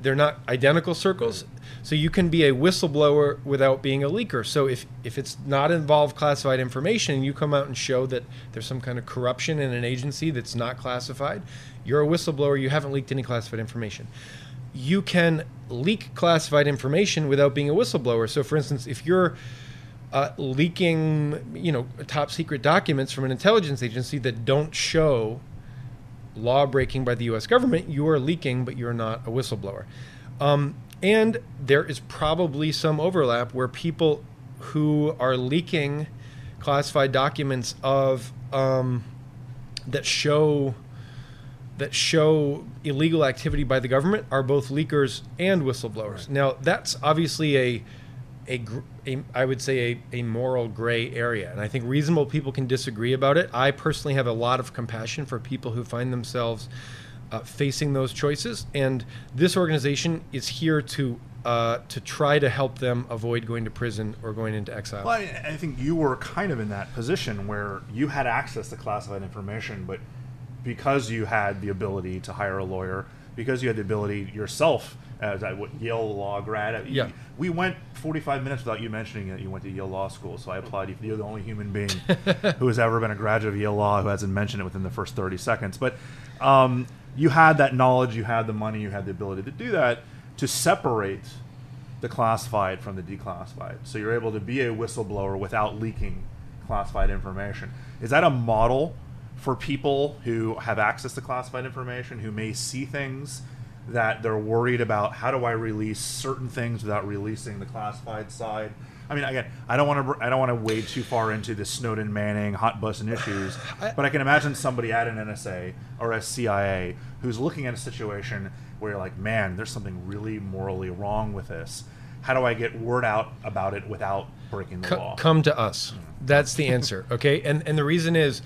they're not identical circles. So you can be a whistleblower without being a leaker. So if, if it's not involved classified information, you come out and show that there's some kind of corruption in an agency that's not classified, you're a whistleblower, you haven't leaked any classified information. You can leak classified information without being a whistleblower. So for instance, if you're uh, leaking, you know, top secret documents from an intelligence agency that don't show law breaking by the US government, you are leaking, but you're not a whistleblower. Um, and there is probably some overlap where people who are leaking classified documents of um, that show that show illegal activity by the government are both leakers and whistleblowers. Right. Now that's obviously a a, a I would say a, a moral gray area, and I think reasonable people can disagree about it. I personally have a lot of compassion for people who find themselves uh, facing those choices, and this organization is here to uh, to try to help them avoid going to prison or going into exile. Well, I, I think you were kind of in that position where you had access to classified information, but because you had the ability to hire a lawyer, because you had the ability yourself as a Yale law grad. Yeah. We went 45 minutes without you mentioning that you went to Yale Law School, so I applaud you. You're the only human being who has ever been a graduate of Yale Law who hasn't mentioned it within the first 30 seconds. But um, you had that knowledge, you had the money, you had the ability to do that to separate the classified from the declassified. So you're able to be a whistleblower without leaking classified information. Is that a model for people who have access to classified information, who may see things that they're worried about how do I release certain things without releasing the classified side. I mean, again, I don't want to I don't want to wade too far into the Snowden Manning hot button issues, but I can imagine somebody at an NSA or a CIA who's looking at a situation where you're like, man, there's something really morally wrong with this. How do I get word out about it without breaking the law? Come to us. That's the answer. Okay, and and the reason is,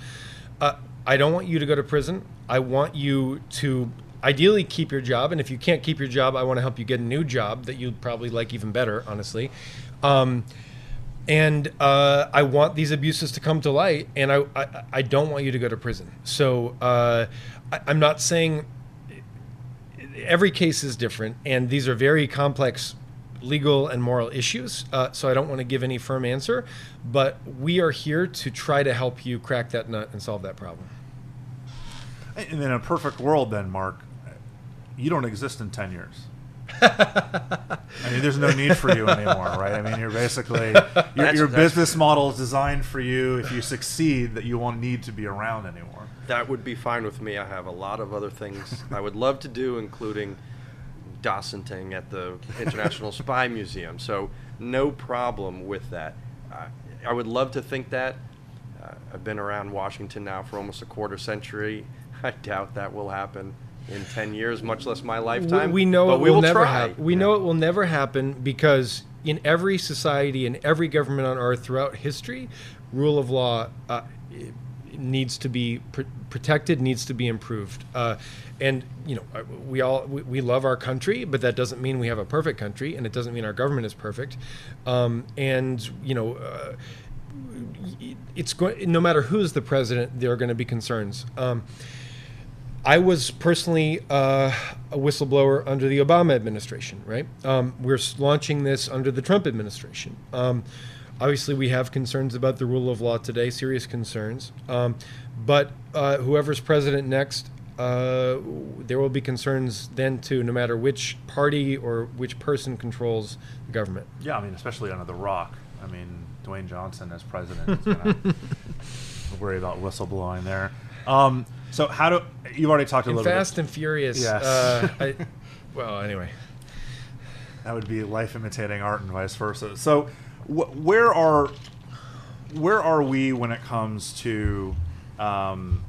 uh, I don't want you to go to prison. I want you to ideally keep your job and if you can't keep your job i want to help you get a new job that you'd probably like even better honestly. Um, and uh, i want these abuses to come to light and i, I, I don't want you to go to prison. So uh, I, i'm not saying every case is different and these are very complex legal and moral issues uh, so i don't want to give any firm answer but we are here to try to help you crack that nut and solve that problem and in a perfect world then mark you don't exist in 10 years. I mean, there's no need for you anymore, right? I mean, you're basically your, your business model is designed for you. If you succeed, that you won't need to be around anymore. That would be fine with me. I have a lot of other things I would love to do, including docenting at the International Spy Museum. So no problem with that. Uh, I would love to think that. Uh, I've been around Washington now for almost a quarter century. I doubt that will happen in 10 years, much less my lifetime. We, we know it we will, will never happen. We Yeah. know it will never happen because in every society, in every government on earth throughout history, rule of law uh, needs to be pr- protected, needs to be improved. Uh, and you know, uh, we all we, we, love our country, but that doesn't mean we have a perfect country, and it doesn't mean our government is perfect. Um, and you know. Uh, it's going no matter who's the president, there are going to be concerns. Um, I was personally uh, a whistleblower under the Obama administration, right? Um, we're launching this under the Trump administration. Um, obviously, we have concerns about the rule of law today, serious concerns. Um, but uh, whoever's president next, uh, there will be concerns then too, no matter which party or which person controls the government. Yeah, I mean, especially under The Rock. I mean, Dwayne Johnson as president is going to worry about whistleblowing there. Um, so how do you've already talked a In little Fast bit. and Furious. Yes. Uh, I, well, anyway. That would be life imitating art and vice versa. So, wh- where are where are we when it comes to um,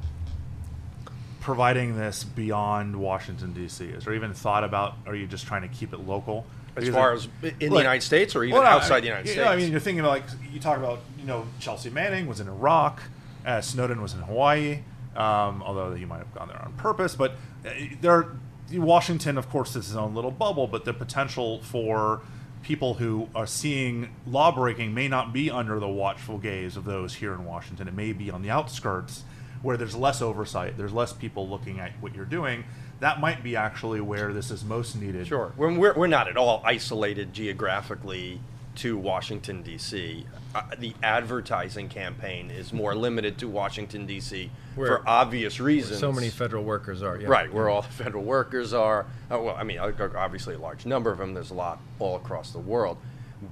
providing this beyond Washington D.C.? Is there even thought about? Are you just trying to keep it local? As Because far as in the United States or even well, no, outside I- the United you States? know, I mean, you're thinking about like you talk about you know Chelsea Manning was in Iraq, uh, Snowden was in Hawaii, um, although he might have gone there on purpose. But uh, there, Washington, of course, is his own little bubble. But the potential for people who are seeing lawbreaking may not be under the watchful gaze of those here in Washington. It may be on the outskirts where there's less oversight, there's less people looking at what you're doing. That might be actually where this is most needed. Sure. We're, we're, we're not at all isolated geographically to Washington, D.C. Uh, the advertising campaign is more limited to Washington, D.C. For obvious reasons. So many federal workers are. Yeah. Right, where all the federal workers are. Uh, well, I mean, uh, obviously a large number of them. There's a lot all across the world.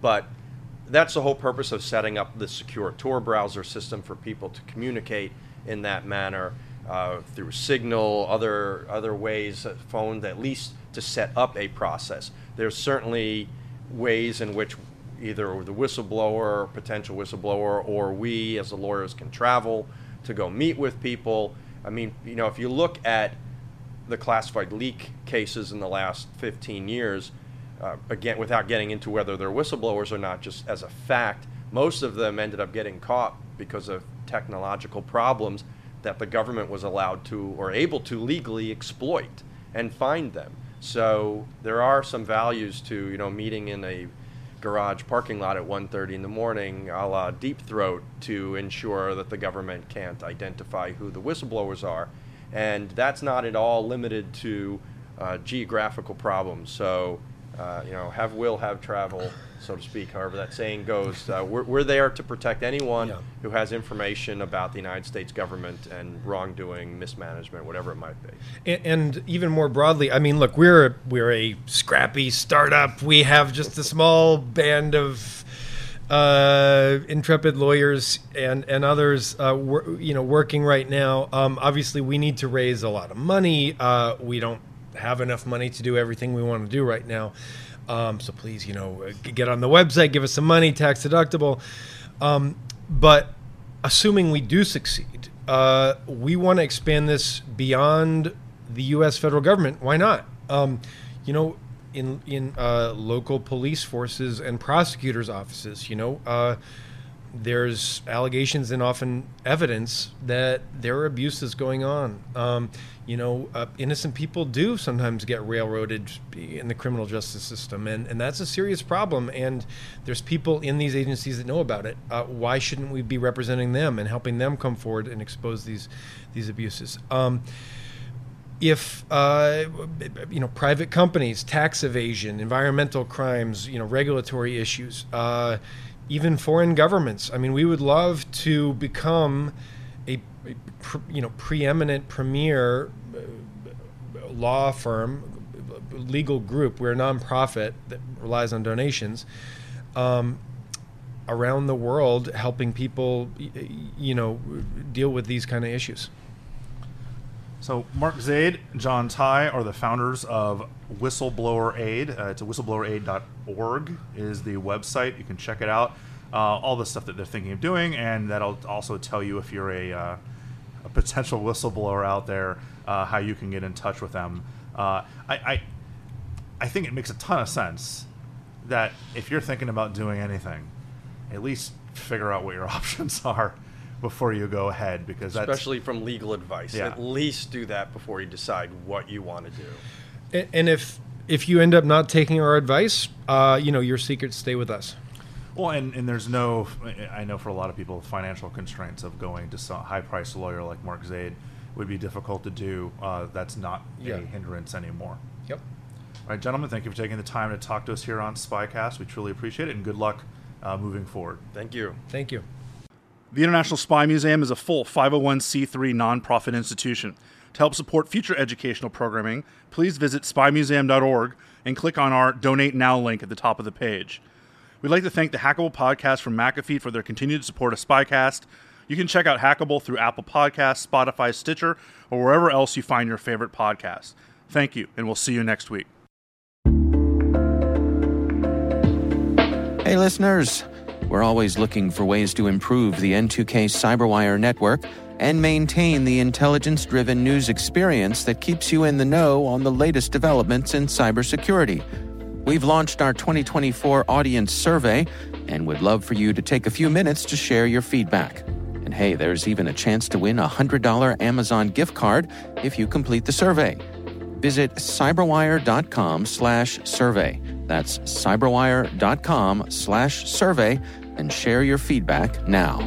But that's the whole purpose of setting up the secure Tor browser system for people to communicate in that manner uh, through Signal, other other ways, uh, phone, at least to set up a process. There's certainly ways in which either the whistleblower, potential whistleblower, or we as the lawyers can travel to go meet with people. I mean, you know, if you look at the classified leak cases in the last 15 years, uh, again, without getting into whether they're whistleblowers or not, just as a fact, most of them ended up getting caught because of technological problems that the government was allowed to or able to legally exploit and find them. So there are some values to you know meeting in a garage parking lot at 1.30 in the morning a la deep throat to ensure that the government can't identify who the whistleblowers are. And that's not at all limited to uh, geographical problems. So uh, you know have will have travel so to speak however that saying goes uh, we're, we're there to protect anyone Yeah. who has information about the united states government and wrongdoing mismanagement whatever it might be And, and even more broadly, I mean, look, we're we're a scrappy startup. We have just a small band of uh, intrepid lawyers and and others, uh, wor- you know, working right now. Um, obviously, we need to raise a lot of money. Uh, we don't have enough money to do everything we want to do right now. Um, so please, you know, uh, get on the website, give us some money, tax deductible. Um, but assuming we do succeed, uh, we want to expand this beyond the U.S. federal government. Why not? Um, you know, in in uh, local police forces and prosecutors' offices, you know, uh, there's allegations and often evidence that there are abuses going on. Um, you know, uh, innocent people do sometimes get railroaded in the criminal justice system, and, and that's a serious problem. And there's people in these agencies that know about it. Uh, why shouldn't we be representing them and helping them come forward and expose these these abuses? Um, if uh, you know private companies, tax evasion, environmental crimes, you know regulatory issues, uh, even foreign governments. I mean, we would love to become you know preeminent premier uh, law firm, legal group. We're a nonprofit that relies on donations. Um, around the world helping people you know deal with these kind of issues So Mark Zaid, John Tye are the founders of Whistleblower Aid. Uh, it's a whistleblower whistleblower.aid.org is the website. You can check it out. Uh, all the stuff that they're thinking of doing, and that'll also tell you if you're a, uh, a potential whistleblower out there, uh, how you can get in touch with them. Uh, I, I I think it makes a ton of sense that if you're thinking about doing anything, at least figure out what your options are before you go ahead because that's especially from legal advice. Yeah. At least do that before you decide what you want to do. And if if you end up not taking our advice, uh, you know your secrets stay with us. Well, and, and there's no, I know for a lot of people, financial constraints of going to some high priced lawyer like Mark Zaid would be difficult to do. Uh, that's not Yeah. a hindrance anymore. Yep. All right, gentlemen, thank you for taking the time to talk to us here on Spycast. We truly appreciate it, and good luck uh, moving forward. Thank you. Thank you. The International Spy Museum is a full 501c3 nonprofit institution. To help support future educational programming, please visit spymuseum.org and click on our Donate Now link at the top of the page. We'd like to thank the Hackable Podcast from McAfee for their continued support of Spycast. You can check out Hackable through Apple Podcasts, Spotify, Stitcher, or wherever else you find your favorite podcasts. Thank you, and we'll see you next week. Hey, listeners. We're always looking for ways to improve the N2K Cyberwire network and maintain the intelligence driven news experience that keeps you in the know on the latest developments in cybersecurity. We've launched our 2024 audience survey and would love for you to take a few minutes to share your feedback. And hey, there's even a chance to win a $100 Amazon gift card if you complete the survey. Visit cyberwire.com slash survey. That's cyberwire.com slash survey and share your feedback now.